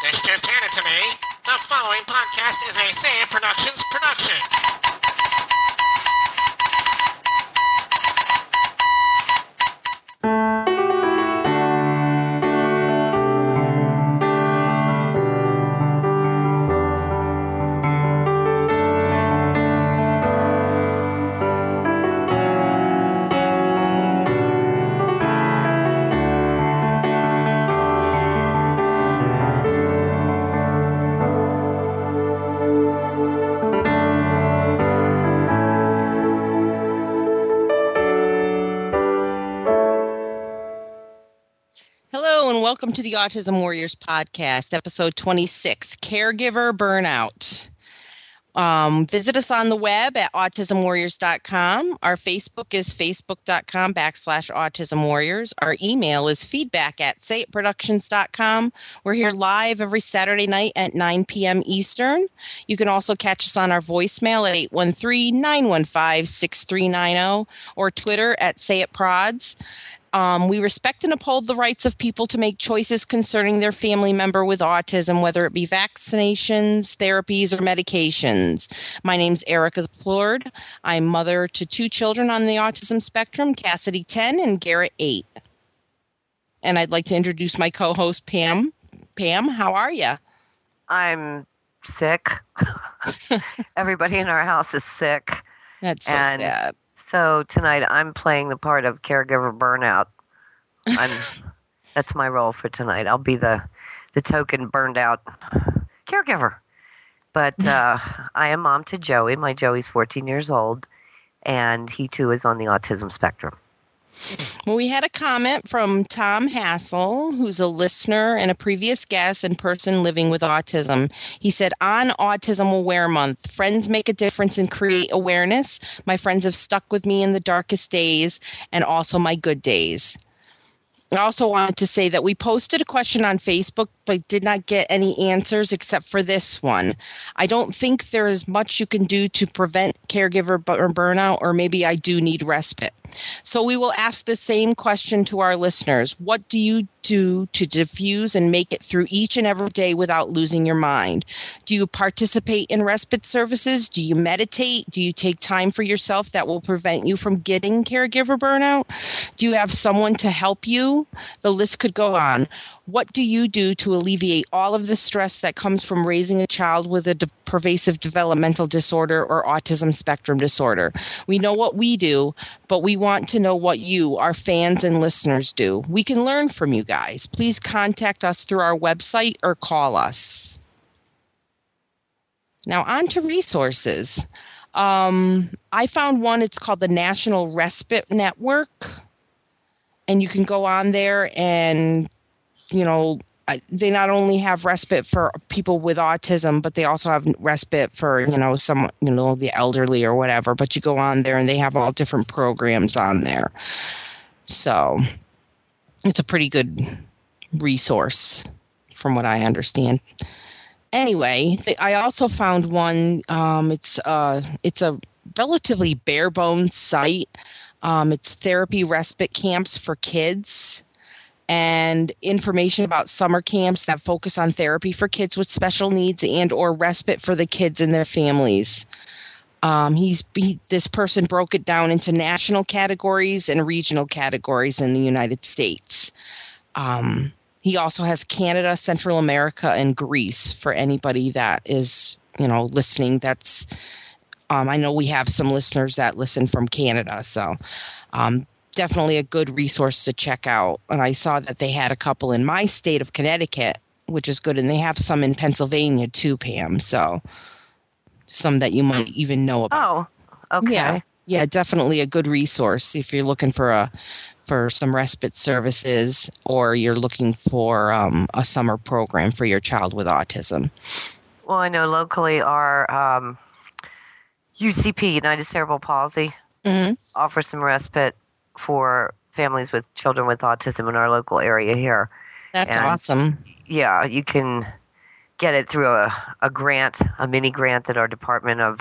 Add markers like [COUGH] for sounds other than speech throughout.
This just handed to me. The following podcast is a It Productions production. Welcome to the Autism Warriors podcast, episode 26 Caregiver Burnout. Um, visit us on the web at autismwarriors.com. Our Facebook is facebook.com backslash autism warriors. Our email is feedback at sayitproductions.com. We're here live every Saturday night at 9 p.m. Eastern. You can also catch us on our voicemail at 813 915 6390 or Twitter at sayitprods. Um, we respect and uphold the rights of people to make choices concerning their family member with autism, whether it be vaccinations, therapies, or medications. My name's Ericka Plord. I'm mother to two children on the autism spectrum Cassidy 10 and Garrett 8. And I'd like to introduce my co host, Pam. Pam, how are you? I'm sick. [LAUGHS] Everybody in our house is sick. That's so And- sad. So tonight I'm playing the part of caregiver burnout. I'm [LAUGHS] that's my role for tonight. I'll be the the token burned out caregiver. But [LAUGHS] uh, I am mom to Joey. My Joey's 14 years old, and he too is on the autism spectrum. Well, we had a comment from Tom Hassel, who's a listener and a previous guest and person living with autism. He said, On Autism Aware Month, friends make a difference and create awareness. My friends have stuck with me in the darkest days and also my good days. I also wanted to say that we posted a question on Facebook, but did not get any answers except for this one. I don't think there is much you can do to prevent caregiver burnout, or maybe I do need respite. So we will ask the same question to our listeners. What do you do to diffuse and make it through each and every day without losing your mind? Do you participate in respite services? Do you meditate? Do you take time for yourself that will prevent you from getting caregiver burnout? Do you have someone to help you? The list could go on. What do you do to alleviate all of the stress that comes from raising a child with a de- pervasive developmental disorder or autism spectrum disorder? We know what we do, but we want to know what you, our fans and listeners, do. We can learn from you guys. Please contact us through our website or call us. Now, on to resources. Um, I found one, it's called the National Respite Network. And you can go on there and, you know, they not only have respite for people with autism, but they also have respite for you know some you know the elderly or whatever. But you go on there and they have all different programs on there, so it's a pretty good resource from what I understand. Anyway, I also found one. Um, it's uh, it's a relatively bare bones site. Um, it's therapy respite camps for kids and information about summer camps that focus on therapy for kids with special needs and or respite for the kids and their families. Um, he's he, this person broke it down into national categories and regional categories in the united states. Um, he also has canada central america and greece for anybody that is you know listening that's um, i know we have some listeners that listen from canada so um, definitely a good resource to check out. And I saw that they had a couple in my state of Connecticut, which is good. And they have some in Pennsylvania too, Pam. So some that you might even know about. Oh, okay. Yeah. Yeah, definitely a good resource if you're looking for a for some respite services or you're looking for um, a summer program for your child with autism. Well, I know locally our um, UCP, United Cerebral Palsy, Mm-hmm. offer some respite for families with children with autism in our local area here. That's And- awesome. Yeah, you can get it through a, a grant, a mini grant that our Department of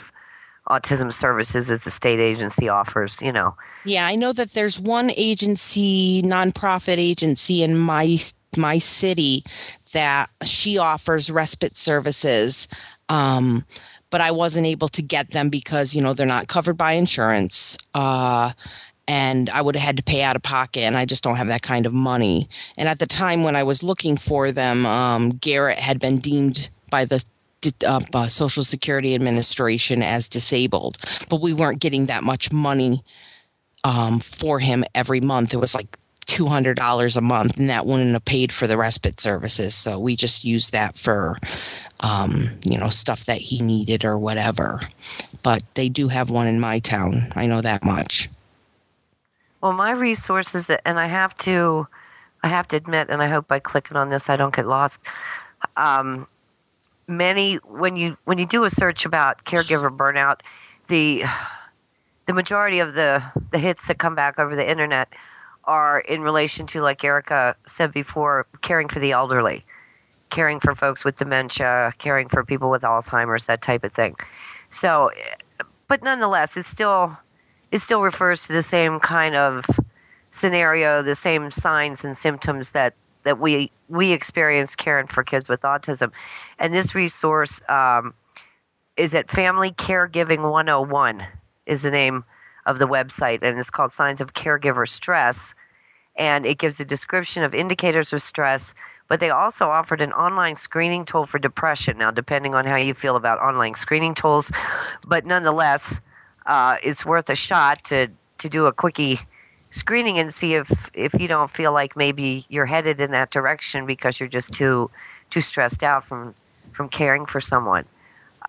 Autism Services at the state agency offers, you know. Yeah, I know that there's one agency, nonprofit agency in my my city that she offers respite services. Um, but I wasn't able to get them because you know they're not covered by insurance. Uh, and I would have had to pay out of pocket, and I just don't have that kind of money. And at the time when I was looking for them, um, Garrett had been deemed by the uh, Social Security Administration as disabled, but we weren't getting that much money um, for him every month. It was like two hundred dollars a month, and that wouldn't have paid for the respite services. So we just used that for, um, you know, stuff that he needed or whatever. But they do have one in my town. I know that much. Well, my resources, and I have to, I have to admit, and I hope by clicking on this I don't get lost. Um, many when you when you do a search about caregiver burnout, the the majority of the the hits that come back over the internet are in relation to, like Ericka said before, caring for the elderly, caring for folks with dementia, caring for people with Alzheimer's, that type of thing. So, but nonetheless, it's still it still refers to the same kind of scenario, the same signs and symptoms that that we we experience caring for kids with autism. And this resource um, is at Family Caregiving 101 is the name of the website, and it's called Signs of Caregiver Stress. And it gives a description of indicators of stress, but they also offered an online screening tool for depression. Now, depending on how you feel about online screening tools, but nonetheless, uh, it's worth a shot to to do a quickie screening and see if if you don't feel like maybe you're headed in that direction because you're just too too stressed out from from caring for someone.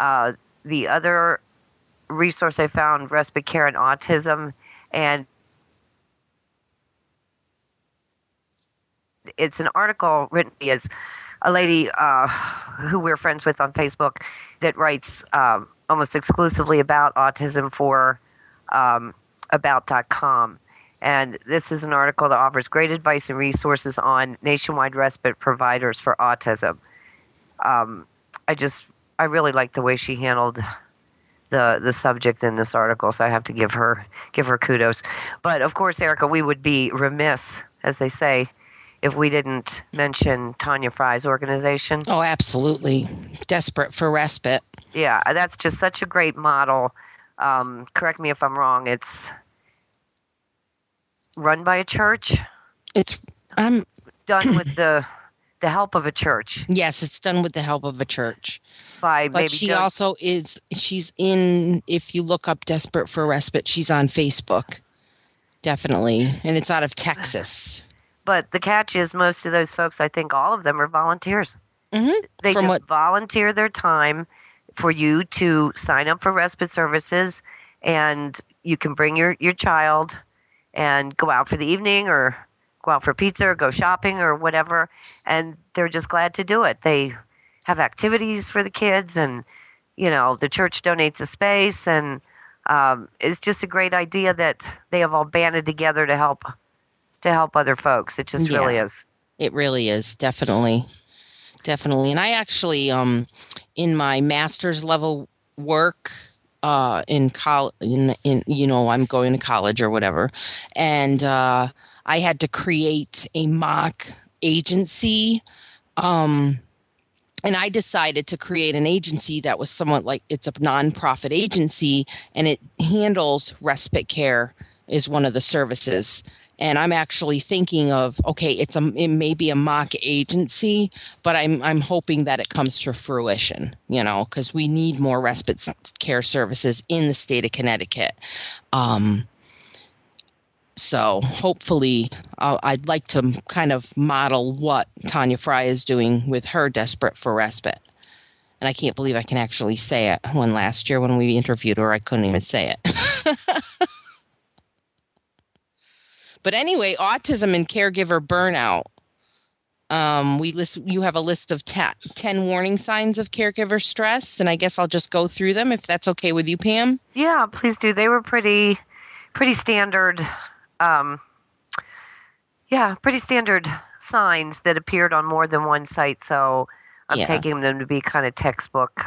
Uh, the other resource I found, respite care and autism, and it's an article written as a lady uh, who we're friends with on Facebook that writes um, almost exclusively about autism for um, about.com. And this is an article that offers great advice and resources on nationwide respite providers for autism. Um, I just, I really like the way she handled the the subject in this article, so I have to give her give her kudos. But of course, Ericka, we would be remiss, as they say, if we didn't mention Tanya Fry's organization. Oh, absolutely. Desperate for respite. Yeah, that's just such a great model. Um, correct me if I'm wrong. It's run by a church. It's I'm done with the the help of a church. Yes, it's done with the help of a church. By but she done- also is she's in if you look up desperate for respite, she's on Facebook. Definitely. And it's out of Texas. But the catch is, most of those folks, I think all of them are volunteers. Mhm. They From just what- volunteer their time for you to sign up for respite services, and you can bring your, your child and go out for the evening or go out for pizza or go shopping or whatever. And they're just glad to do it. They have activities for the kids, and you know the church donates a space, and um, it's just a great idea that they have all banded together to help to help other folks. It just really is. It really is, definitely. Definitely. And I actually um in my master's level work uh in college in, in you know I'm going to college or whatever and uh I had to create a mock agency um and I decided to create an agency that was somewhat like it's a nonprofit agency and it handles respite care is one of the services and I'm actually thinking of okay, it's a it may be a mock agency, but I'm I'm hoping that it comes to fruition, you know, because we need more respite care services in the state of Connecticut. Um, so hopefully, uh, I'd like to kind of model what Tanya Fry is doing with her Desperate for Respite. And I can't believe I can actually say it. When last year when we interviewed her, I couldn't even say it. [LAUGHS] But anyway, autism and caregiver burnout. Um, we list. You have a list of ta- ten warning signs of caregiver stress, and I guess I'll just go through them if that's okay with you, Pam. Yeah, please do. They were pretty, pretty standard. Um, yeah, pretty standard signs that appeared on more than one site. So I'm Yeah. taking them to be kind of textbook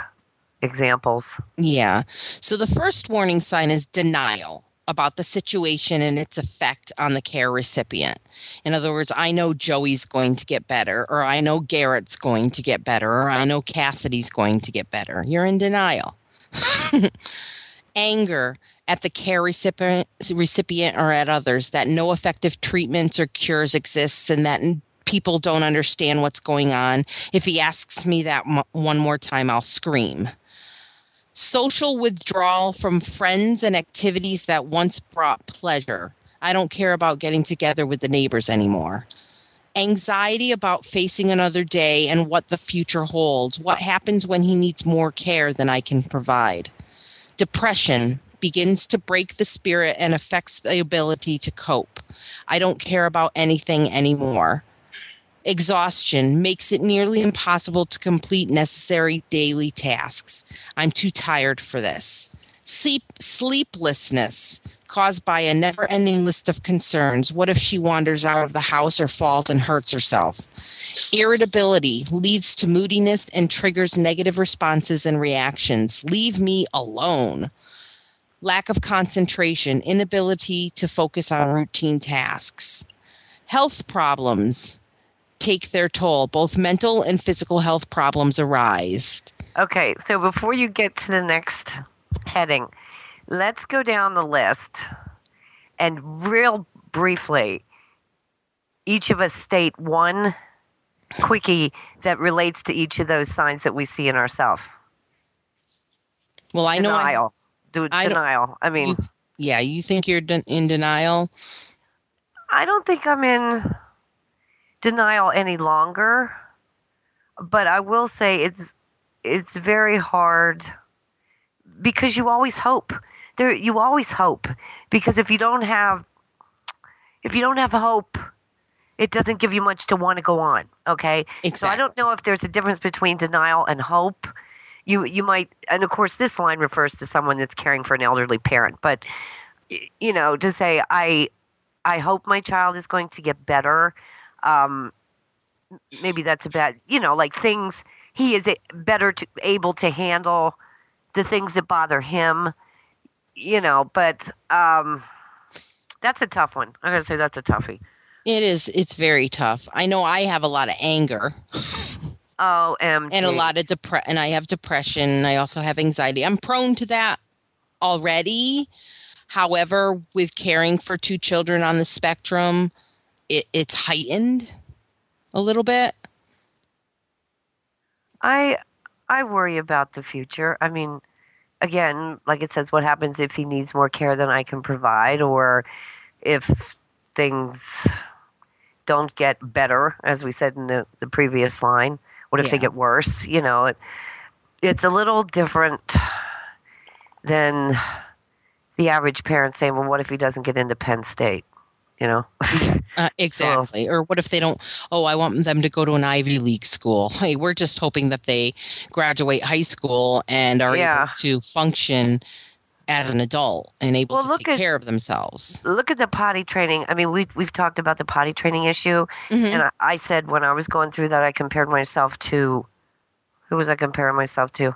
examples. Yeah. So the first warning sign is denial. About the situation and its effect on the care recipient. In other words, I know Joey's going to get better, or I know Garrett's going to get better, or I know Cassidy's going to get better. You're in denial. [LAUGHS] Anger at the care recipient, recipient or at others that no effective treatments or cures exists and that people don't understand what's going on. If he asks me that one more time, I'll scream social withdrawal from friends and activities that once brought pleasure. I don't care about getting together with the neighbors anymore. Anxiety about facing another day and what the future holds. What happens when he needs more care than I can provide? Depression begins to break the spirit and affects the ability to cope. I don't care about anything anymore. Exhaustion makes it nearly impossible to complete necessary daily tasks. I'm too tired for this. Sleep, sleeplessness caused by a never ending list of concerns. What if she wanders out of the house or falls and hurts herself? Irritability leads to moodiness and triggers negative responses and reactions. Leave me alone. Lack of concentration, inability to focus on routine tasks. Health problems take their toll. Both mental and physical health problems arise. Okay, so before you get to the next heading, let's go down the list and real briefly, each of us state one quickie that relates to each of those signs that we see in ourselves. Well, I know I, Denial. I denial. I mean, you, yeah, you think you're in denial. I don't think I'm in denial any longer, but I will say it's it's very hard because you always hope. There you always hope because if you don't have if you don't have hope, it doesn't give you much to want to go on, okay? Exactly. So I don't know if there's a difference between denial and hope. You you might, and of course, this line refers to someone that's caring for an elderly parent. But you know, to say I I hope my child is going to get better. Um, maybe that's a bad, you know, like things he is better to able to handle the things that bother him. You know, but um, that's a tough one. I gotta say that's a toughie. It is. It's very tough. I know I have a lot of anger Oh, and a lot of depre- and I have depression. I also have anxiety. I'm prone to that already. However, with caring for two children on the spectrum, it, it's heightened a little bit. I I worry about the future. I mean, again, like it says, what happens if he needs more care than I can provide, or if things don't get better, as we said in the, the previous line. What if they get worse? You know, it, it's a little different than the average parent saying, "Well, what if he doesn't get into Penn State?" You know. [LAUGHS] Uh, exactly. Or what if they don't? Oh, I want them to go to an Ivy League school. [LAUGHS] Hey, we're just hoping that they graduate high school and are Yeah. able to function as an adult and able Well, to look take at- care of themselves. Look at the potty training. I mean, we we've talked about the potty training issue. Mhm. And I, I said when I was going through that, I compared myself to who was I comparing myself to?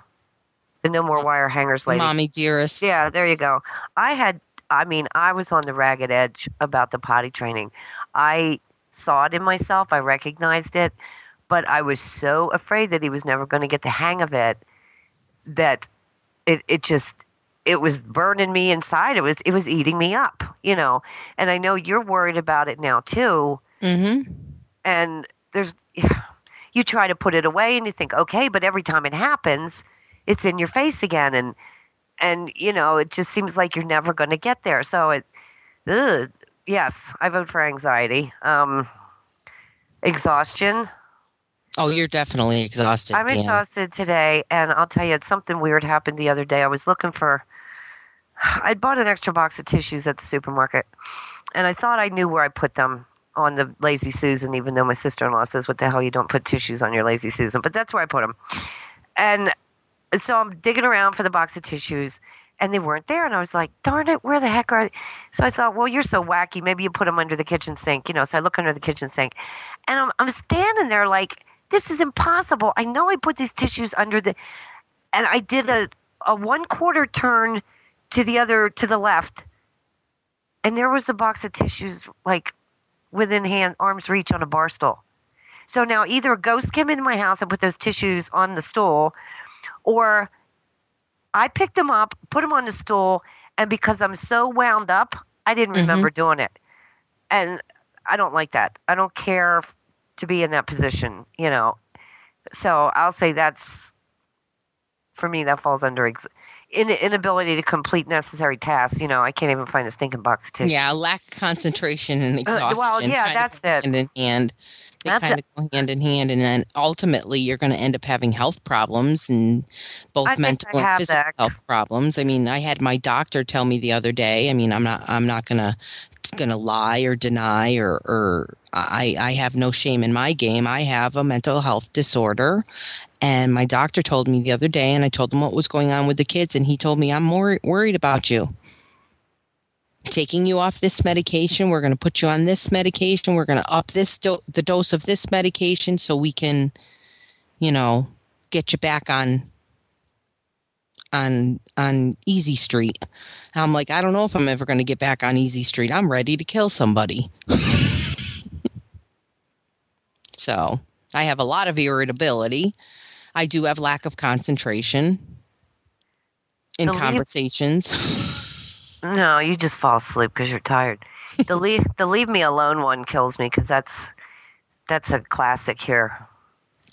The No More Wire Hangers lady. Mommy dearest. Yeah, there you go. I had, I mean, I was on the ragged edge about the potty training. I saw it in myself, I recognized it, but I was so afraid that he was never going to get the hang of it that it, it just, it was burning me inside. It was, it was eating me up, you know. And I know you're worried about it now too Mm-hmm. and there's [SIGHS] you try to put it away and you think okay but every time it happens it's in your face again and and you know it just seems like you're never going to get there so it ugh, yes i vote for anxiety um exhaustion Oh, you're definitely exhausted. i'm Pam. exhausted today and i'll tell you something weird happened the other day i was looking for i bought an extra box of tissues at the supermarket and i thought i knew where i put them on the lazy susan even though my sister-in-law says what the hell you don't put tissues on your lazy susan but that's where i put them and so i'm digging around for the box of tissues and they weren't there and i was like darn it where the heck are they so i thought well you're so wacky maybe you put them under the kitchen sink you know so i look under the kitchen sink and i'm, I'm standing there like this is impossible i know i put these tissues under the and i did a, a one quarter turn to the other to the left and there was a box of tissues like within hand arm's reach on a bar stool. So now either a ghost came into my house and put those tissues on the stool, or I picked them up, put them on the stool, and because I'm so wound up, I didn't Mhm. remember doing it. And I don't like that. I don't care to be in that position, you know. So I'll say that's for me that falls under ex- in- inability to complete necessary tasks. You know, I can't even find a stinking box of tissue. Yeah, lack of concentration and Uh, exhaustion. well, yeah, that's it. And in hand. They That's kind of go hand in hand, and then ultimately you're going to end up having health problems and both I mental and physical that. health problems. I mean, I had my doctor tell me the other day. I mean, I'm not, I'm not gonna, gonna lie or deny or, or I, I have no shame in my game. I have a mental health disorder, and my doctor told me the other day, and I told him what was going on with the kids, and he told me I'm more worried about you taking you off this medication. We're going to put you on this medication. We're going to up this do- the dose of this medication so we can, you know, get you back on on on easy street. I'm like, I don't know if I'm ever going to get back on easy street. I'm ready to kill somebody. [LAUGHS] so, I have a lot of irritability. I do have lack of concentration in Believe- conversations. [LAUGHS] No, you just fall asleep because you're tired. The [LAUGHS] leave the leave me alone one kills me because that's that's a classic here.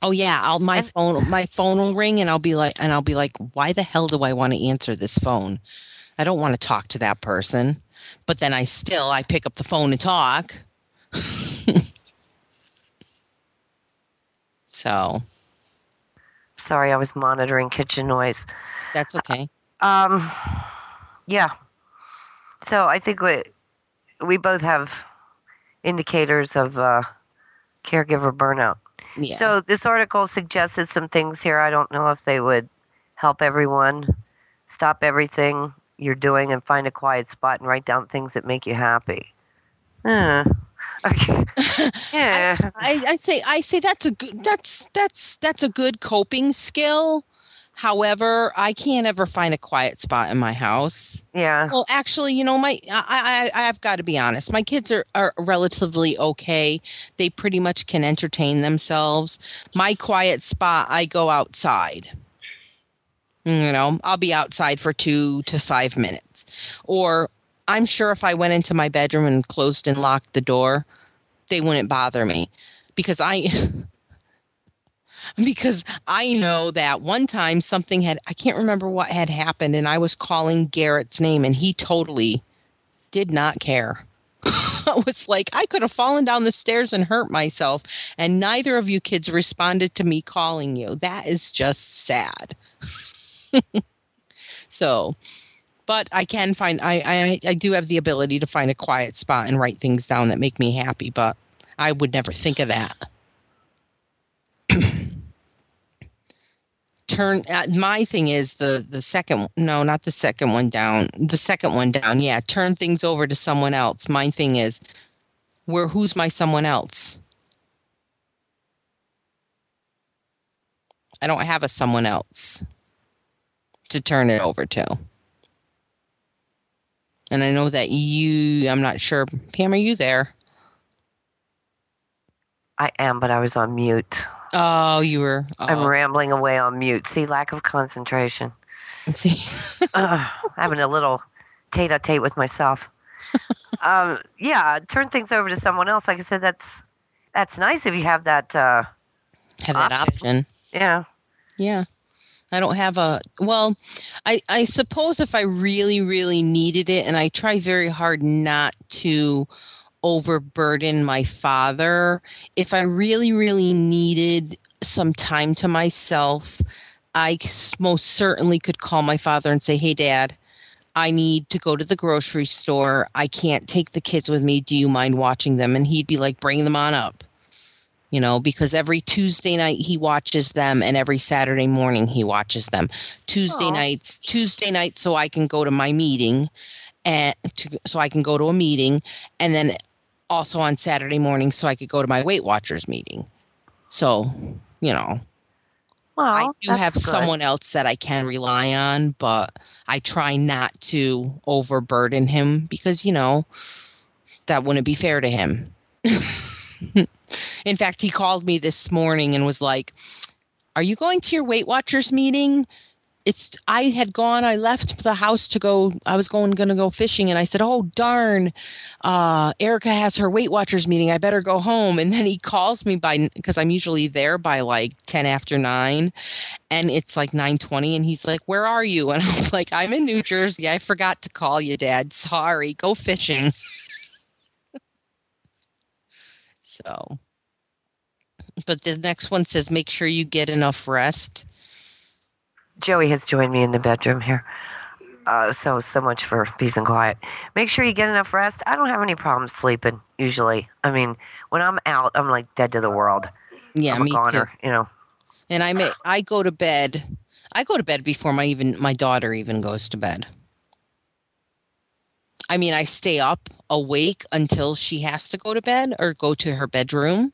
Oh yeah, I'll my And- phone my phone will ring and I'll be like and I'll be like, why the hell do I want to answer this phone? I don't want to talk to that person. But then I still I pick up the phone and talk. [LAUGHS] so Sorry, I was monitoring kitchen noise. that's okay. Um, yeah. So I think we we both have indicators of uh, caregiver burnout. Yeah. So this article suggested some things here. I don't know if they would help everyone. Stop everything you're doing and find a quiet spot and write down things that make you happy. Uh, [LAUGHS] okay. [LAUGHS] Yeah. I, I say I say that's a good that's that's that's a good coping skill. However, I can't ever find a quiet spot in my house. Yeah. Well, actually, you know, my I I I've got to be honest. My kids are are relatively okay. They pretty much can entertain themselves. My quiet spot, I go outside. You know, I'll be outside for 2 to 5 minutes. Or I'm sure if I went into my bedroom and closed and locked the door, they wouldn't bother me because I [LAUGHS] because I know that one time something had I can't remember what had happened and I was calling Garrett's name and he totally did not care. [LAUGHS] I was like I could have fallen down the stairs and hurt myself and neither of you kids responded to me calling you. That is just sad. [LAUGHS] so but I can find I, I I do have the ability to find a quiet spot and write things down that make me happy, but I would never think of that. [CLEARS THROAT] Turn uh, my thing is the the second no not the second one down the second one down. Yeah turn things over to someone else. My thing is where who's my someone else? I don't have a someone else to turn it over to. And I know that you I'm not sure Pam are you there? I am, but I was on mute. Oh you were I'm oh, rambling away on mute. See, lack of concentration. let's [LAUGHS] see Ugh, having a little tete-a-tete with myself. [LAUGHS] um, yeah, turn things over to someone else. Like I said, that's that's nice if you have that. Uh, have that Option. option yeah, Yeah. I don't have a well, I I suppose if I really really needed it and I try very hard not to overburden my father, if I really really needed some time to myself, I most certainly could call my father and say, "Hey dad, I need to go to the grocery store. I can't take the kids with me. Do you mind watching them?" And he'd be like, "Bring them on up." you know, because every Tuesday night he watches them and every Saturday morning he watches them. Tuesday Aw. nights, Tuesday night, so I can go to my meeting and to, so I can go to a meeting and then also on Saturday morning so I could go to my Weight Watchers meeting. So, you know, Well, I do have good. someone else that I can rely on, but I try not to overburden him because, you know, that wouldn't be fair to him. [LAUGHS] In fact, he called me this morning and was like, Are you going to your Weight Watchers meeting? It's I had gone, I left the house to go, I was going gonna go fishing and I said, Oh darn, uh, Ericka has her Weight Watchers meeting. I better go home. And then he calls me by because I'm usually there by like 10 after nine and it's like 9:20 and he's like where are you [LAUGHS] and I'm like I'm in New Jersey I forgot to call you dad sorry go fishing [LAUGHS] so but the next one says make sure you get enough rest Joey has joined me in the bedroom here. Uh, so so much for peace and quiet. Make sure you get enough rest. I don't have any problems sleeping usually. I mean, when I'm out, I'm like dead to the world. yeah I'm me too you know. and I may I go to bed I go to bed before my even my daughter even goes to bed I mean I stay up awake until she has to go to bed or go to her bedroom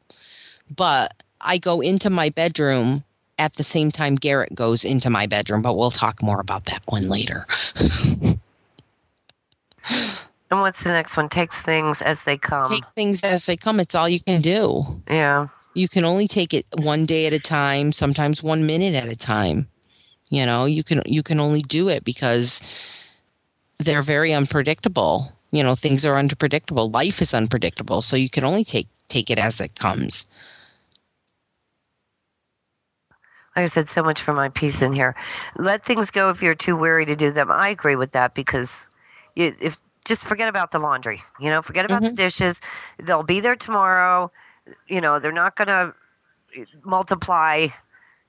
but I go into my bedroom at the same time Garrett goes into my bedroom but we'll talk more about that one later. And what's the next one? Takes things as they come. take things as they come. It's all you can do. Yeah. you can only take it one day at a time sometimes one minute at a time. You know you can you can only do it because they're very unpredictable. You know things are unpredictable. Life is unpredictable. So you can only take take it as it comes Like I said, so much for my piece in here. Let things go if you're too weary to do them. I agree with that because you, if just forget about the laundry. You know, forget about the mm-hmm. dishes. They'll be there tomorrow. You know, they're not going to eh, multiply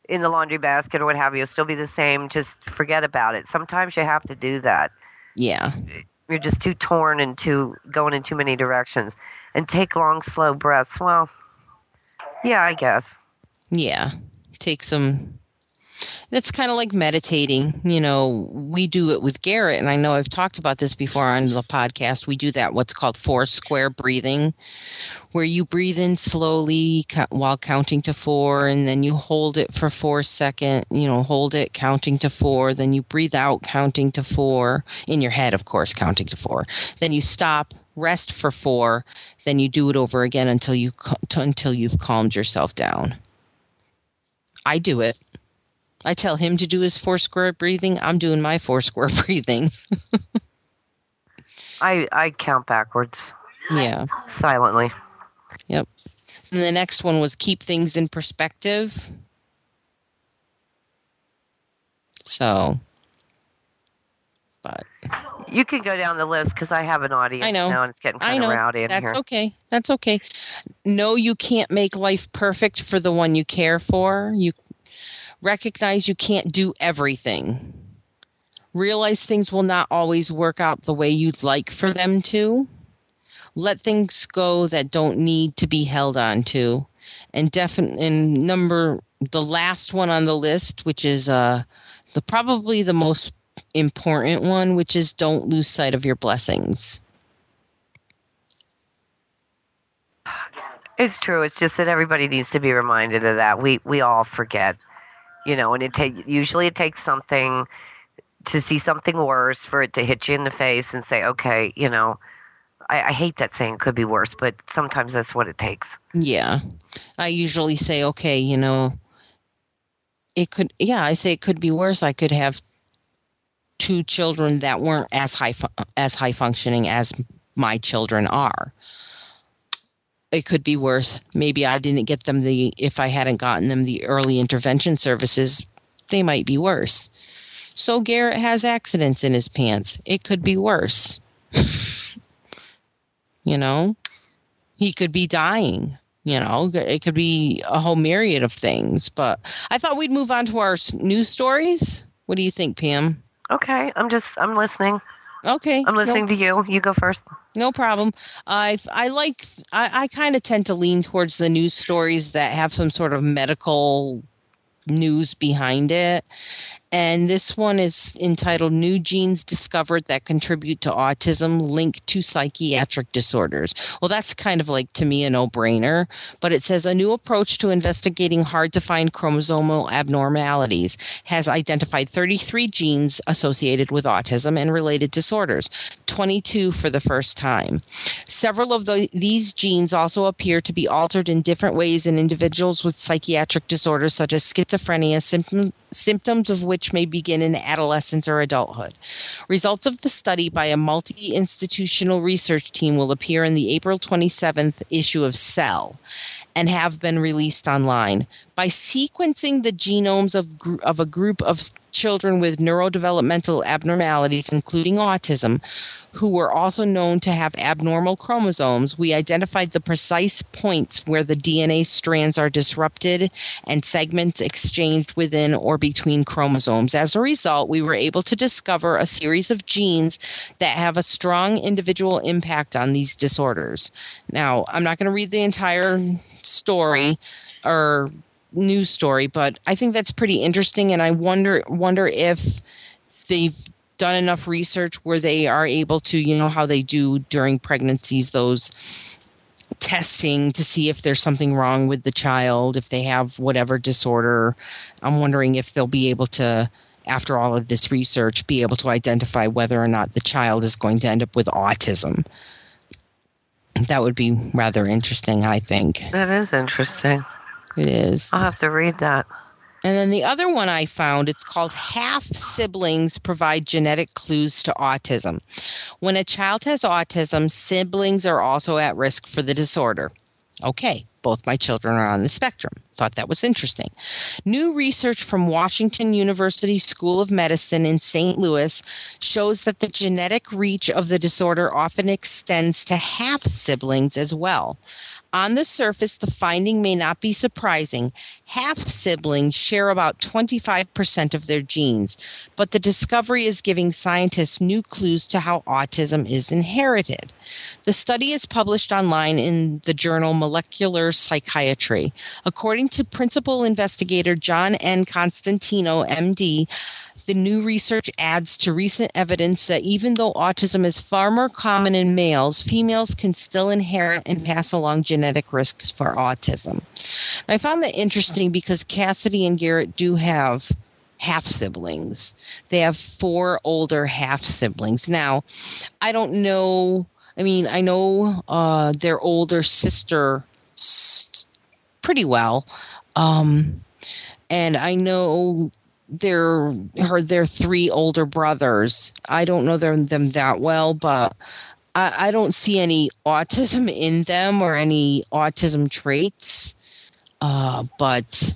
in the laundry basket or what have you. It'll still be the same. Just forget about it. Sometimes you have to do that. yeah You're just too torn and too going in too many directions. And take long, slow breaths. Well, yeah, I guess. yeah take some that's kind of like meditating you know we do it with garrett and i know i've talked about this before on the podcast. We do that what's called four square breathing where you breathe in slowly while counting to four and then you hold it for four second you know hold it counting to four then you breathe out counting to four in your head of course counting to four. Then you stop rest for four then you do it over again until you until you've calmed yourself down i do it. I tell him to do his four square breathing. I'm doing my four square [LAUGHS] breathing. I, I count backwards. Yeah. Silently. Yep. And the next one was keep things in perspective. So but You can go down the list because I have an audience I know. now and it's getting kind of rowdy in That's here. okay. That's okay. No, you can't make life perfect for the one you care for. You recognize you can't do everything. Realize things will not always work out the way you'd like for them to. Let things go that don't need to be held on to. And definitely and number the last one on the list, which is uh the probably the most important one, which is don't lose sight of your blessings. It's true. It's just that everybody needs to be reminded of that. We we all forget, you know, and it take usually it takes something to see something worse for it to hit you in the face and say, okay, you know, I, I hate that saying could be worse, but sometimes that's what it takes. Yeah. I usually say, okay, you know, it could, yeah, I say it could be worse. I could have two children that weren't as high, fu- as high functioning as my children are. It could be worse. Maybe I didn't get them the, if I hadn't gotten them the early intervention services, they might be worse. So Garrett has accidents in his pants. It could be worse. [LAUGHS] you know, he could be dying you know it could be a whole myriad of things but i thought we'd move on to our news stories what do you think pam Okay, I'm just I'm listening. okay I'm no- listening to you. You go first. no, problem i i like i, I kind of tend to lean towards the news stories that have some sort of medical news behind it and this one is entitled New Genes Discovered That Contribute to Autism Linked to Psychiatric Disorders. Well, that's kind of like to me a no brainer, but it says a new approach to investigating hard to find chromosomal abnormalities has identified 33 genes associated with autism and related disorders, 22 for the first time. Several of the, these genes also appear to be altered in different ways in individuals with psychiatric disorders such as schizophrenia, symptom, symptoms of which may begin in adolescence or adulthood. Results of the study by a multi institutional research team will appear in the April 27th issue of Cell and have been released online. By sequencing the genomes of, gr- of a group of children with neurodevelopmental abnormalities, including autism, who were also known to have abnormal chromosomes, we identified the precise points where the DNA strands are disrupted and segments exchanged within or between chromosomes. As a result, we were able to discover a series of genes that have a strong individual impact on these disorders. Now, I'm not going to read the entire story or news story, but I think that's pretty interesting, and I wonder wonder if they've done enough research where they are able to, you know, how they do during pregnancies, those testing to see if there's something wrong with the child, if they have whatever disorder. I'm wondering if they'll be able to, after all of this research, be able to identify whether or not the child is going to end up with autism. That would be rather interesting, I think. That is interesting. It is. I'll have to read that. And then the other one I found, it's called Half Siblings Provide Genetic Clues to Autism. When a child has autism, siblings are also at risk for the disorder. Okay, both my children are on the spectrum. Thought that was interesting. New research from Washington University School of Medicine in St. Louis shows that the genetic reach of the disorder often extends to half siblings as well. On the surface, the finding may not be surprising. Half siblings share about 25% of their genes, but the discovery is giving scientists new clues to how autism is inherited. The study is published online in the journal Molecular Psychiatry. According to principal investigator John N. Constantino, MD, the new research adds to recent evidence that even though autism is far more common in males, females can still inherit and pass along genetic risks for autism. I found that interesting because Cassidy and Garrett do have half siblings. They have four older half siblings. Now, I don't know. I mean, I know uh, their older sister pretty well. Um, and I know their her their three older brothers. I don't know them them that well, but I, I don't see any autism in them or any autism traits. Uh, but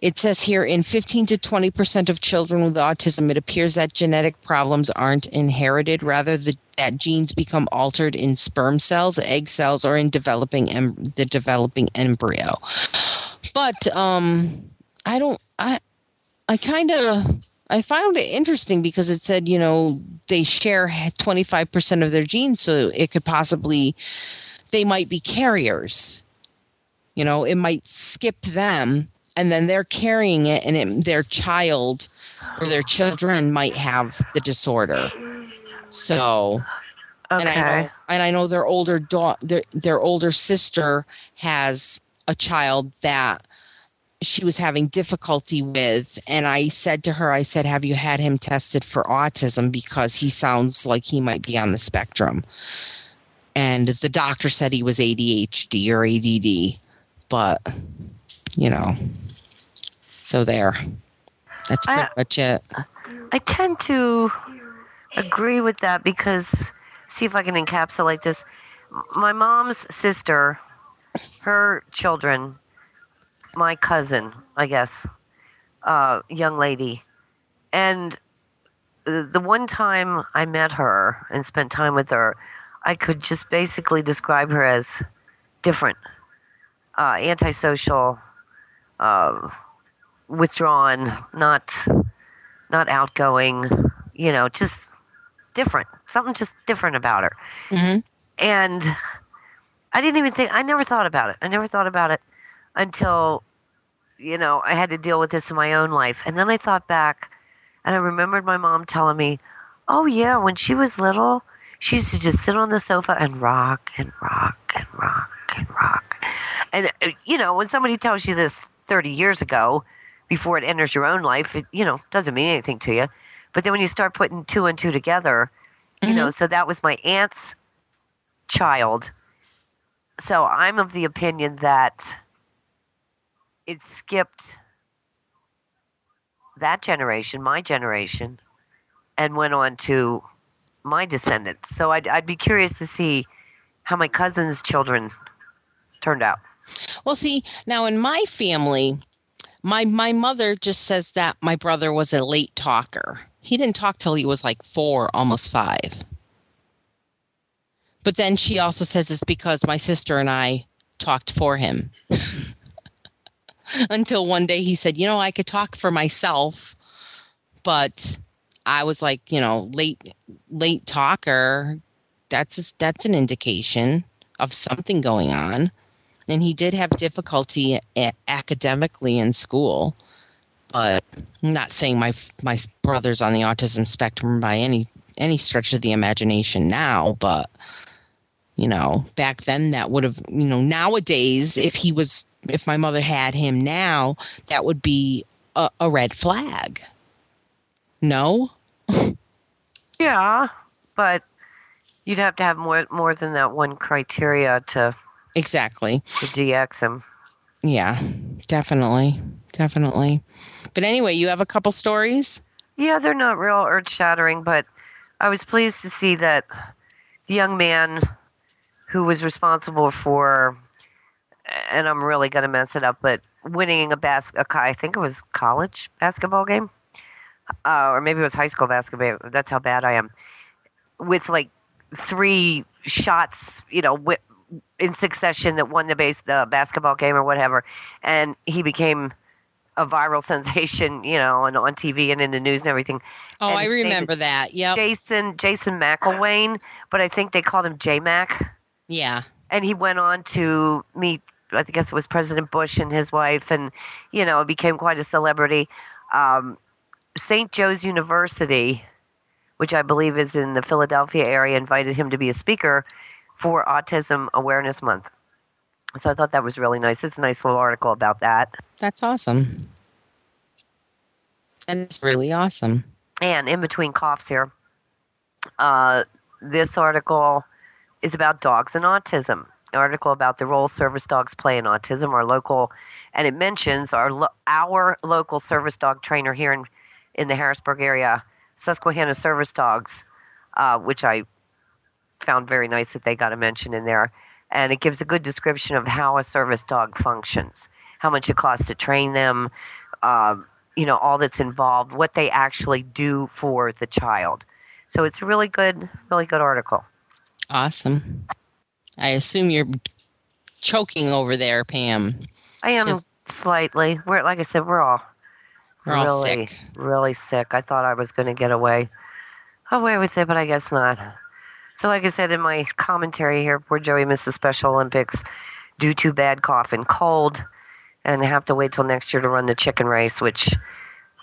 it says here in 15 to 20 percent of children with autism, it appears that genetic problems aren't inherited. Rather, the, that genes become altered in sperm cells, egg cells, or in developing em- the developing embryo. But um, I don't. I I kind of I found it interesting because it said, you know, they share 25% of their genes, so it could possibly they might be carriers. You know, it might skip them and then they're carrying it and it, their child or their children might have the disorder. So, and I know Okay. and I know their older daughter their, their older sister has a child that she was having difficulty with and i said to her i said have you had him tested for autism? Because he sounds like he might be on the spectrum. And the doctor said he was adhd or add but you know so there. That's pretty I- much it. I tend to agree with that because, see if I can encapsulate this. My mom's sister, her children, my cousin, I guess, uh, young lady, and the one time I met her and spent time with her, I could just basically describe her as different, uh, antisocial, uh, withdrawn, not not outgoing, you know, just different. Something just different about her. hmm And I didn't even think I never thought about it. I never thought about it until you know, I had to deal with this in my own life. And then I thought back And I remembered my mom telling me, oh, yeah, when she was little, she used to just sit on the sofa and rock and rock and rock and rock. And, uh, you know, when somebody tells you this 30 years ago, before it enters your own life, it, you know, doesn't mean anything to you. But then when you start putting two and two together, you know, so that was my aunt's child. So I'm of the opinion that it skipped that generation, my generation, and went on to my descendants. So I'd, I'd be curious to see how my cousin's children turned out. Well, see, now in my family, my my mother just says that my brother was a late talker. He didn't talk till he was like 4, almost 5. But then she also says it's because my sister and I talked for him. [LAUGHS] Until one day he said, "You know, I could talk for myself, but I was like, you know, late late talker. That's just, that's an indication of something going on." and he did have difficulty a- academically in school but i'm not saying my my brother's on the autism spectrum by any any stretch of the imagination now but you know back then that would have you know nowadays if he was if my mother had him now that would be a, a red flag. No? [LAUGHS] Yeah, but you'd have to have more more than that one criteria to, exactly. to DX him. yeah definitely definitely. But anyway you have a couple stories? Yeah, they're not real earth shattering, but I was pleased to see that the young man who was responsible for, and I'm really going to mess it up, but winning a bas- a I think it was college basketball game, uh, or maybe it was high school basketball. That's how bad I am. With like three shots, you know, in succession that won the base the basketball game or whatever, and he became a viral [LAUGHS] sensation, you know, and on TV and in the news and everything. oh And i remember that Yeah, Jason Jason McElwain, but I think they called him J Mac. yeah And he went on to meet, I guess it was President Bush and his wife, and you know, it became quite a celebrity. Um, St. Joe's University, which I believe is in the Philadelphia area, invited him to be a speaker for Autism Awareness Month. So I thought that was really nice. It's a nice little article about that. That's awesome. And it's really awesome. And in between coughs here, uh, this article is about dogs and autism. Article about the role service dogs play in autism. Our local, and it mentions our our local service dog trainer here in in the Harrisburg area, Susquehanna Service Dogs, uh, which I found very nice that they got a mention in there. And it gives a good description of how a service dog functions, how much it costs to train them, um, you know, all that's involved, what they actually do for the child. So it's a really good, really good article. Awesome. I assume you're choking over there, Pam. I am Just- slightly. We're like I said, we're all We're all really, sick. really sick. I thought I was going to get away, away with it, but I guess not. So, like I said in my commentary here, poor Joey missed the Special Olympics due to bad cough and cold, and have to wait till next year to run the chicken race, which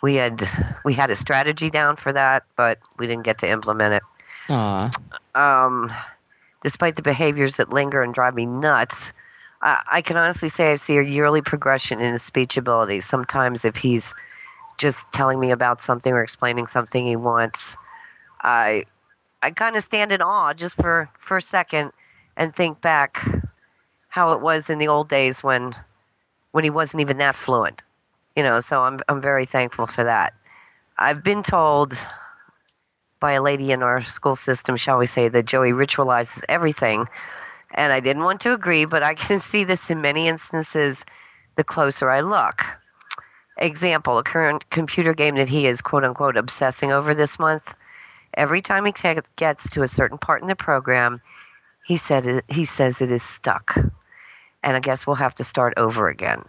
we had we had a strategy down for that, but we didn't get to implement it. Aw. um, despite the behaviors that linger and drive me nuts, I, I can honestly say I see a yearly progression in his speech ability. Sometimes, if he's just telling me about something or explaining something he wants, I I kind of stand in awe just for for a second and think back how it was in the old days when when he wasn't even that fluent. You know, so I'm I'm very thankful for that. I've been told by a lady in our school system, shall we say, that Joey ritualizes everything. And I didn't want to agree, but I [LAUGHS] can see this in many instances the closer I look. Example, a current computer game that he is quote unquote obsessing over this month. Every time he ta- gets to a certain part in the program, he said it, he says it is stuck. And I guess we'll have to start over again.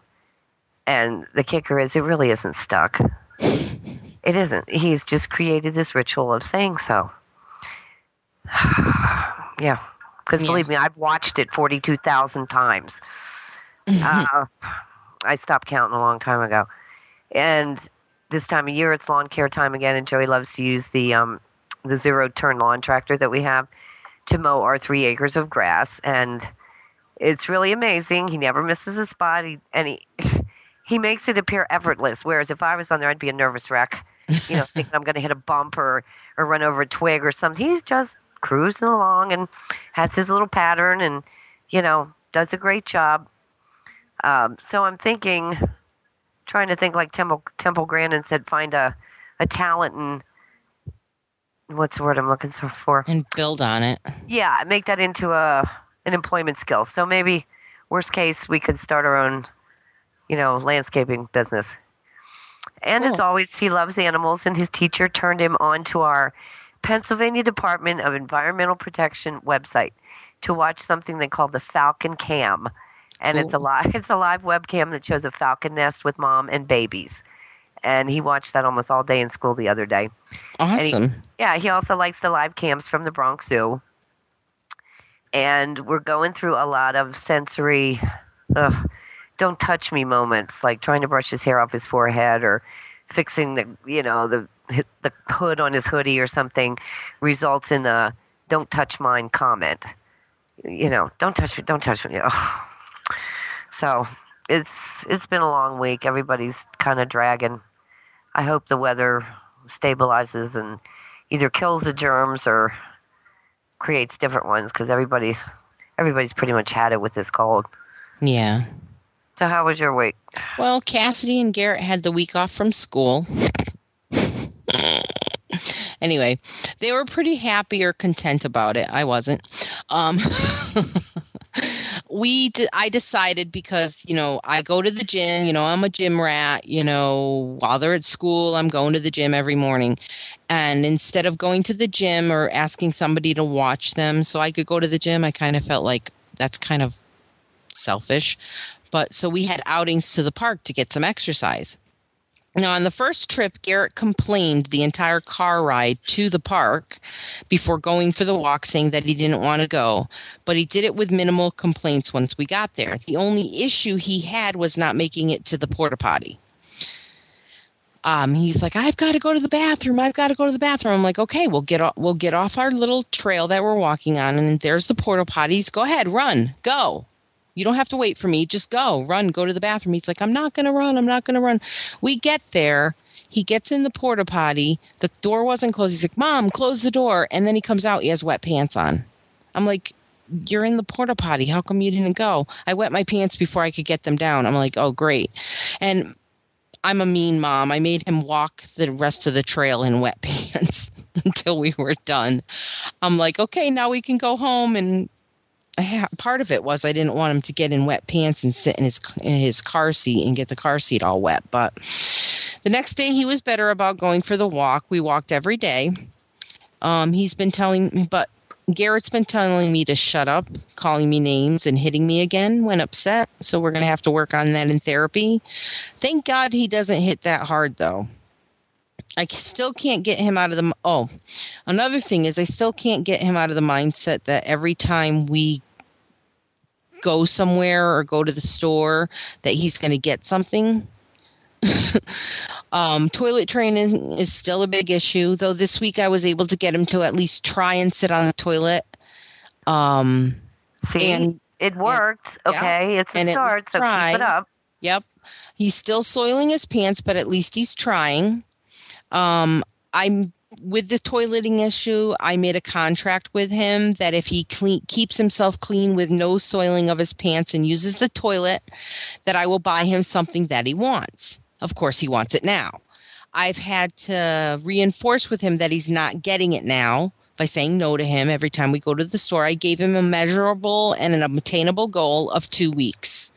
And the kicker is it really isn't stuck. It isn't. He's just created this ritual of saying so. [SIGHS] yeah. Because Yeah. believe me, I've watched it 42,000 times. [LAUGHS] Uh, I stopped counting a long time ago. And this time of year, it's lawn care time again, and Joey loves to use the um, the zero turn lawn tractor that we have to mow our three acres of grass, and it's really amazing. He never misses a spot, he, and he he makes it appear effortless. Whereas if I was on there, I'd be a nervous wreck, you know, thinking I'm going to hit a bump or or run over a twig or something. He's just cruising along and has his little pattern, and you know, does a great job. Um, so I'm thinking, trying to think like Temple Temple Grandin said, find a a talent and what's the word I'm looking for? And build on it. Yeah, make that into a an employment skill. So maybe worst case we could start our own, you know, landscaping business. And as always, he loves animals, and his teacher turned him on to our Pennsylvania Department of Environmental Protection website to watch something they call the Falcon Cam. And it's a live [LAUGHS] it's a live webcam that shows a falcon nest with mom and babies. And he watched that almost all day in school the other day. he- Awesome. Yeah, he also likes the live cams from the Bronx Zoo. And we're going through a lot of sensory, ugh, don't touch me moments, like trying to brush his hair off his forehead or fixing the, you know, the the hood on his hoodie or something, results in a "don't touch mine" comment. You know, don't touch me, don't touch me. Ugh. So it's it's been a long week. Everybody's kind of dragging. I hope the weather stabilizes and either kills the germs or creates different ones because everybody's everybody's pretty much had it with this cold. Yeah. So how was your week? Well, Cassidy and Garrett had the week off from school. anyway, they were pretty happy or content about it. I wasn't. Um, [LAUGHS] we d- I decided because you know I go to the gym. You know I'm a gym rat. You know while they're at school, I'm going to the gym every morning, and instead of going to the gym or asking somebody to watch them so I could go to the gym, I kind of felt like that's kind of selfish. But so we had outings to the park to get some exercise. Now, on the first trip, Garrett complained the entire car ride to the park before going for the walk, saying that he didn't want to go. But he did it with minimal complaints once we got there. The only issue he had was not making it to the porta potty. Um, he's like, I've got to go to the bathroom. I've got to go to the bathroom. I'm like, okay, we'll get off. We'll get off our little trail that we're walking on, and there's the porta potties. Go ahead, run, go. You don't have to wait for me. Just go, run, go to the bathroom. He's like, I'm not going to run. I'm not going to run. We get there. He gets in the porta potty. The door wasn't closed. He's like, Mom, close the door. And then he comes out. He has wet pants on. I'm like, You're in the porta potty. How come you didn't go? I wet my pants before I could get them down. I'm like, Oh, great. And I'm a mean mom. I made him walk the rest of the trail in wet [LAUGHS] pants until we were done. I'm like, okay, now we can go home and part of it was I didn't want him to get in wet pants and sit in his in his car seat and get the car seat all wet. But the next day he was better about going for the walk. We walked every day. Um, he's been telling me, but Garrett's been telling me to shut up, calling me names and hitting me again when upset. So we're gonna have to work on that in therapy. Thank God he doesn't hit that hard though. I still can't get him out of the. Oh, another thing is I still can't get him out of the mindset that every time we go somewhere or go to the store that he's going to get something. [LAUGHS] um, toilet training is still a big issue, though. This week I was able to get him to at least try and sit on the toilet. Um, See, and it worked. yeah, Okay, it's a and start. least So keep it up. Yep. He's still soiling his pants, but at least he's trying. Um, I'm with the toileting issue. I made a contract with him that if he clean, keeps himself clean with no soiling of his pants and uses the toilet, that I will buy him something that he wants. Of course, he wants it now. I've had to reinforce with him that he's not getting it now by saying no to him every time we go to the store. I gave him a measurable and an obtainable goal of two weeks.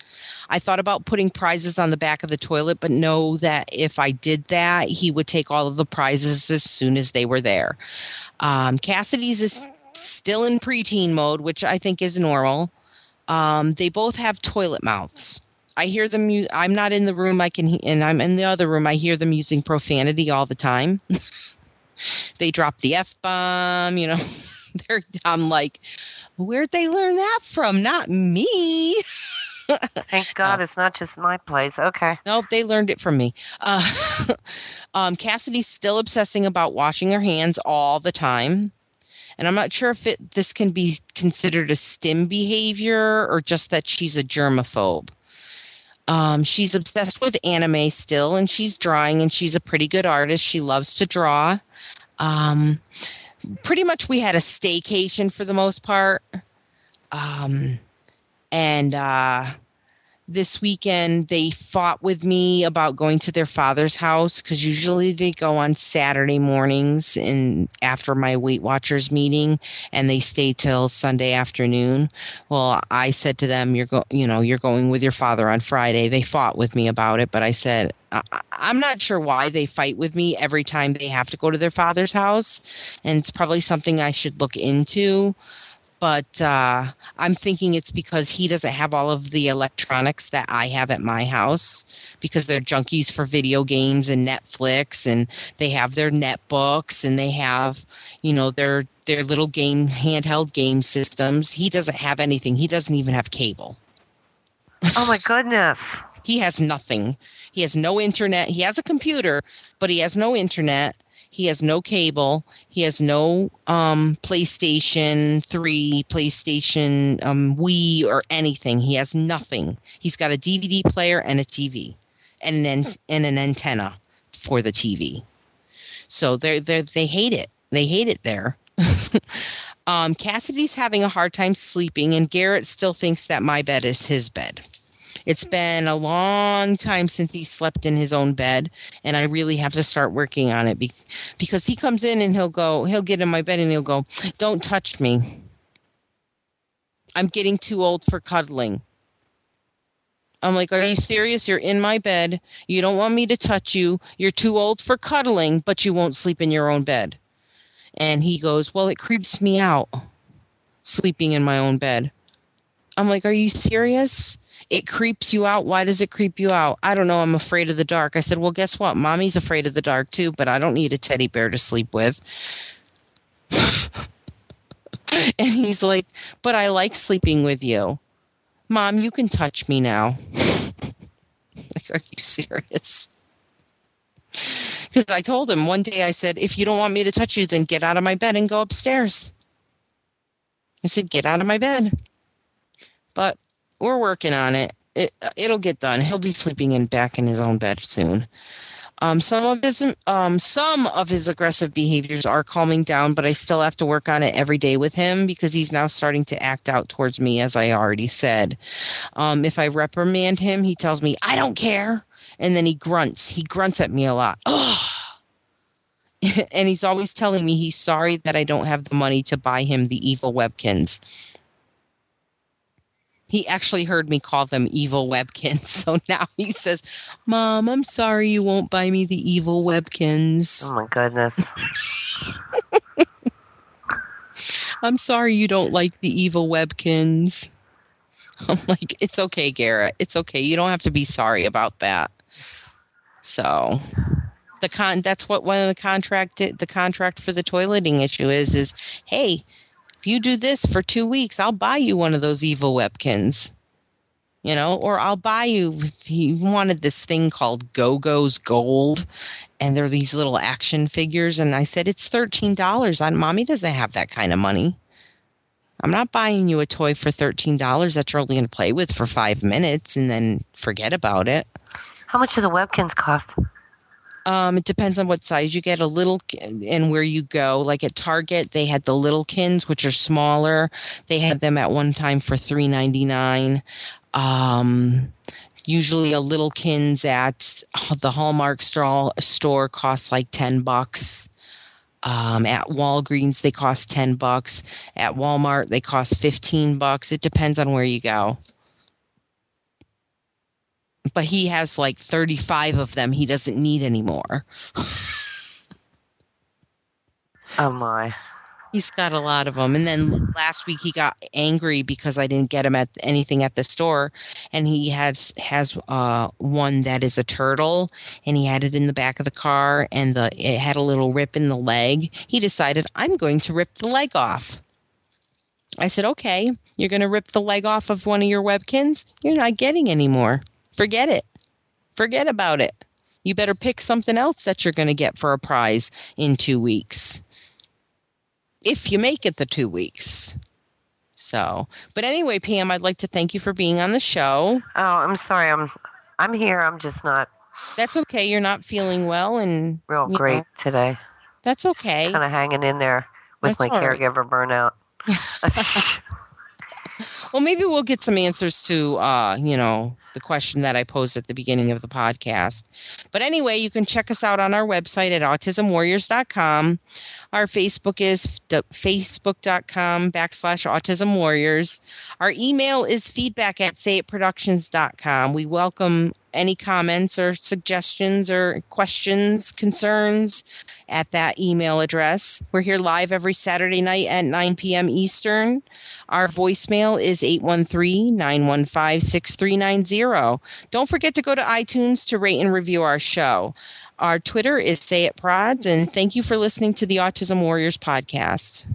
I thought about putting prizes on the back of the toilet, but know that if I did that, he would take all of the prizes as soon as they were there. Um, Cassidy's is still in preteen mode, which I think is normal. Um, they both have toilet mouths. I hear them. I'm not in the room. I can, and I'm in the other room. I hear them using profanity all the time. [LAUGHS] they drop the f bomb. You know. [LAUGHS] I'm like, where'd they learn that from? Not me. [LAUGHS] Thank [LAUGHS] God it's not just my place. Okay. Nope, they learned it from me. Uh, [LAUGHS] um, Cassidy's still obsessing about washing her hands all the time. And I'm not sure if it this can be considered a stim behavior or just that she's a germaphobe. Um, she's obsessed with anime still, and she's drawing, and she's a pretty good artist. She loves to draw. Um, pretty much, we had a staycation for the most part. Um, and uh, this weekend they fought with me about going to their father's house because usually they go on Saturday mornings and after my Weight Watchers meeting and they stay till Sunday afternoon. Well, I said to them, "You're go, you know, you're going with your father on Friday." They fought with me about it, but I said, I- "I'm not sure why they fight with me every time they have to go to their father's house, and it's probably something I should look into." But uh, I'm thinking it's because he doesn't have all of the electronics that I have at my house because they're junkies for video games and Netflix and they have their netbooks and they have, you know, their their little game handheld game systems. He doesn't have anything. He doesn't even have cable. Oh my goodness. [LAUGHS] He has nothing. He has no internet. He has a computer, but he has no internet. He has no cable. He has no um, PlayStation 3, PlayStation um, Wii, or anything. He has nothing. He's got a DVD player and a TV and an, and an antenna for the TV. So they they they hate it. They hate it there. [LAUGHS] um, Cassidy's having a hard time sleeping, and Garrett still thinks that my bed is his bed. It's been a long time since he slept in his own bed, and I really have to start working on it be- because he comes in and he'll go, he'll get in my bed and he'll go, Don't touch me. I'm getting too old for cuddling. I'm like, Are you serious? You're in my bed. You don't want me to touch you. You're too old for cuddling, but you won't sleep in your own bed. And he goes, Well, it creeps me out sleeping in my own bed. I'm like, Are you serious? It creeps you out. Why does it creep you out? I don't know. I'm afraid of the dark. I said, Well, guess what? Mommy's afraid of the dark too, but I don't need a teddy bear to sleep with. [LAUGHS] and he's like, But I like sleeping with you. Mom, you can touch me now. [LAUGHS] like, are you serious? Because I told him one day, I said, If you don't want me to touch you, then get out of my bed and go upstairs. I said, Get out of my bed. But we're working on it. it it'll get done. He'll be sleeping in back in his own bed soon. Um, some of his um, some of his aggressive behaviors are calming down, but I still have to work on it every day with him because he's now starting to act out towards me, as I already said. Um, if I reprimand him, he tells me I don't care, and then he grunts. He grunts at me a lot. [LAUGHS] And he's always telling me he's sorry that I don't have the money to buy him the evil Webkinz he actually heard me call them evil Webkinz. [LAUGHS] So now he says, Mom, I'm sorry you won't buy me the evil Webkinz. Oh my goodness. [LAUGHS] I'm sorry you don't like the evil Webkinz. [LAUGHS] I'm like, it's okay, Garrett. It's okay. You don't have to be sorry about that. So the con that's what one of the contract the contract for the toileting issue is is hey, if you do this for two weeks, I'll buy you one of those evil Webkinz. You know, or I'll buy you. He wanted this thing called Go Go's Gold, and they're these little action figures. And I said, It's $13. On mommy doesn't have that kind of money. I'm not buying you a toy for $13 that you're only going to play with for five minutes and then forget about it. How much does a Webkinz cost? Um, it depends on what size you get. A little and where you go. Like at Target, they had the little kins, which are smaller. They had them at one time for three ninety nine. Um, usually, a little kins at the Hallmark store store costs like ten bucks. Um, at Walgreens, they cost ten bucks. At Walmart, they cost fifteen bucks. It depends on where you go but he has like 35 of them he doesn't need anymore. oh my. He's got a lot of them. And then last week he got angry because I didn't get him at anything at the store and he has has uh, one that is a turtle and he had it in the back of the car and the it had a little rip in the leg. He decided I'm going to rip the leg off. I said, okay, you're going to rip the leg off of one of your Webkinz. You're not getting any more. Forget it. Forget about it. You better pick something else that you're going to get for a prize in two weeks. If you make it the two weeks. So, but anyway, Pam, I'd like to thank you for being on the show. Oh, I'm sorry. I'm I'm here. I'm just not That's okay. You're not feeling well, and real great know, today. that's okay. Kind of hanging in there with That's my right. caregiver burnout. [LAUGHS] [LAUGHS] Well, maybe we'll get some answers to, uh, you know, the question that I posed at the beginning of the podcast. But anyway, you can check us out on our website at autismwarriors.com. Our Facebook is facebook.com backslash autism warriors. Our email is feedback at sayitproductions.com. We welcome any comments or suggestions or questions, concerns at that email address. We're here live every Saturday night at 9 p.m. Eastern. Our voicemail is 813 915 6390. Don't forget to go to iTunes to rate and review our show. Our Twitter is Say It Prods, and thank you for listening to the Autism Warriors podcast.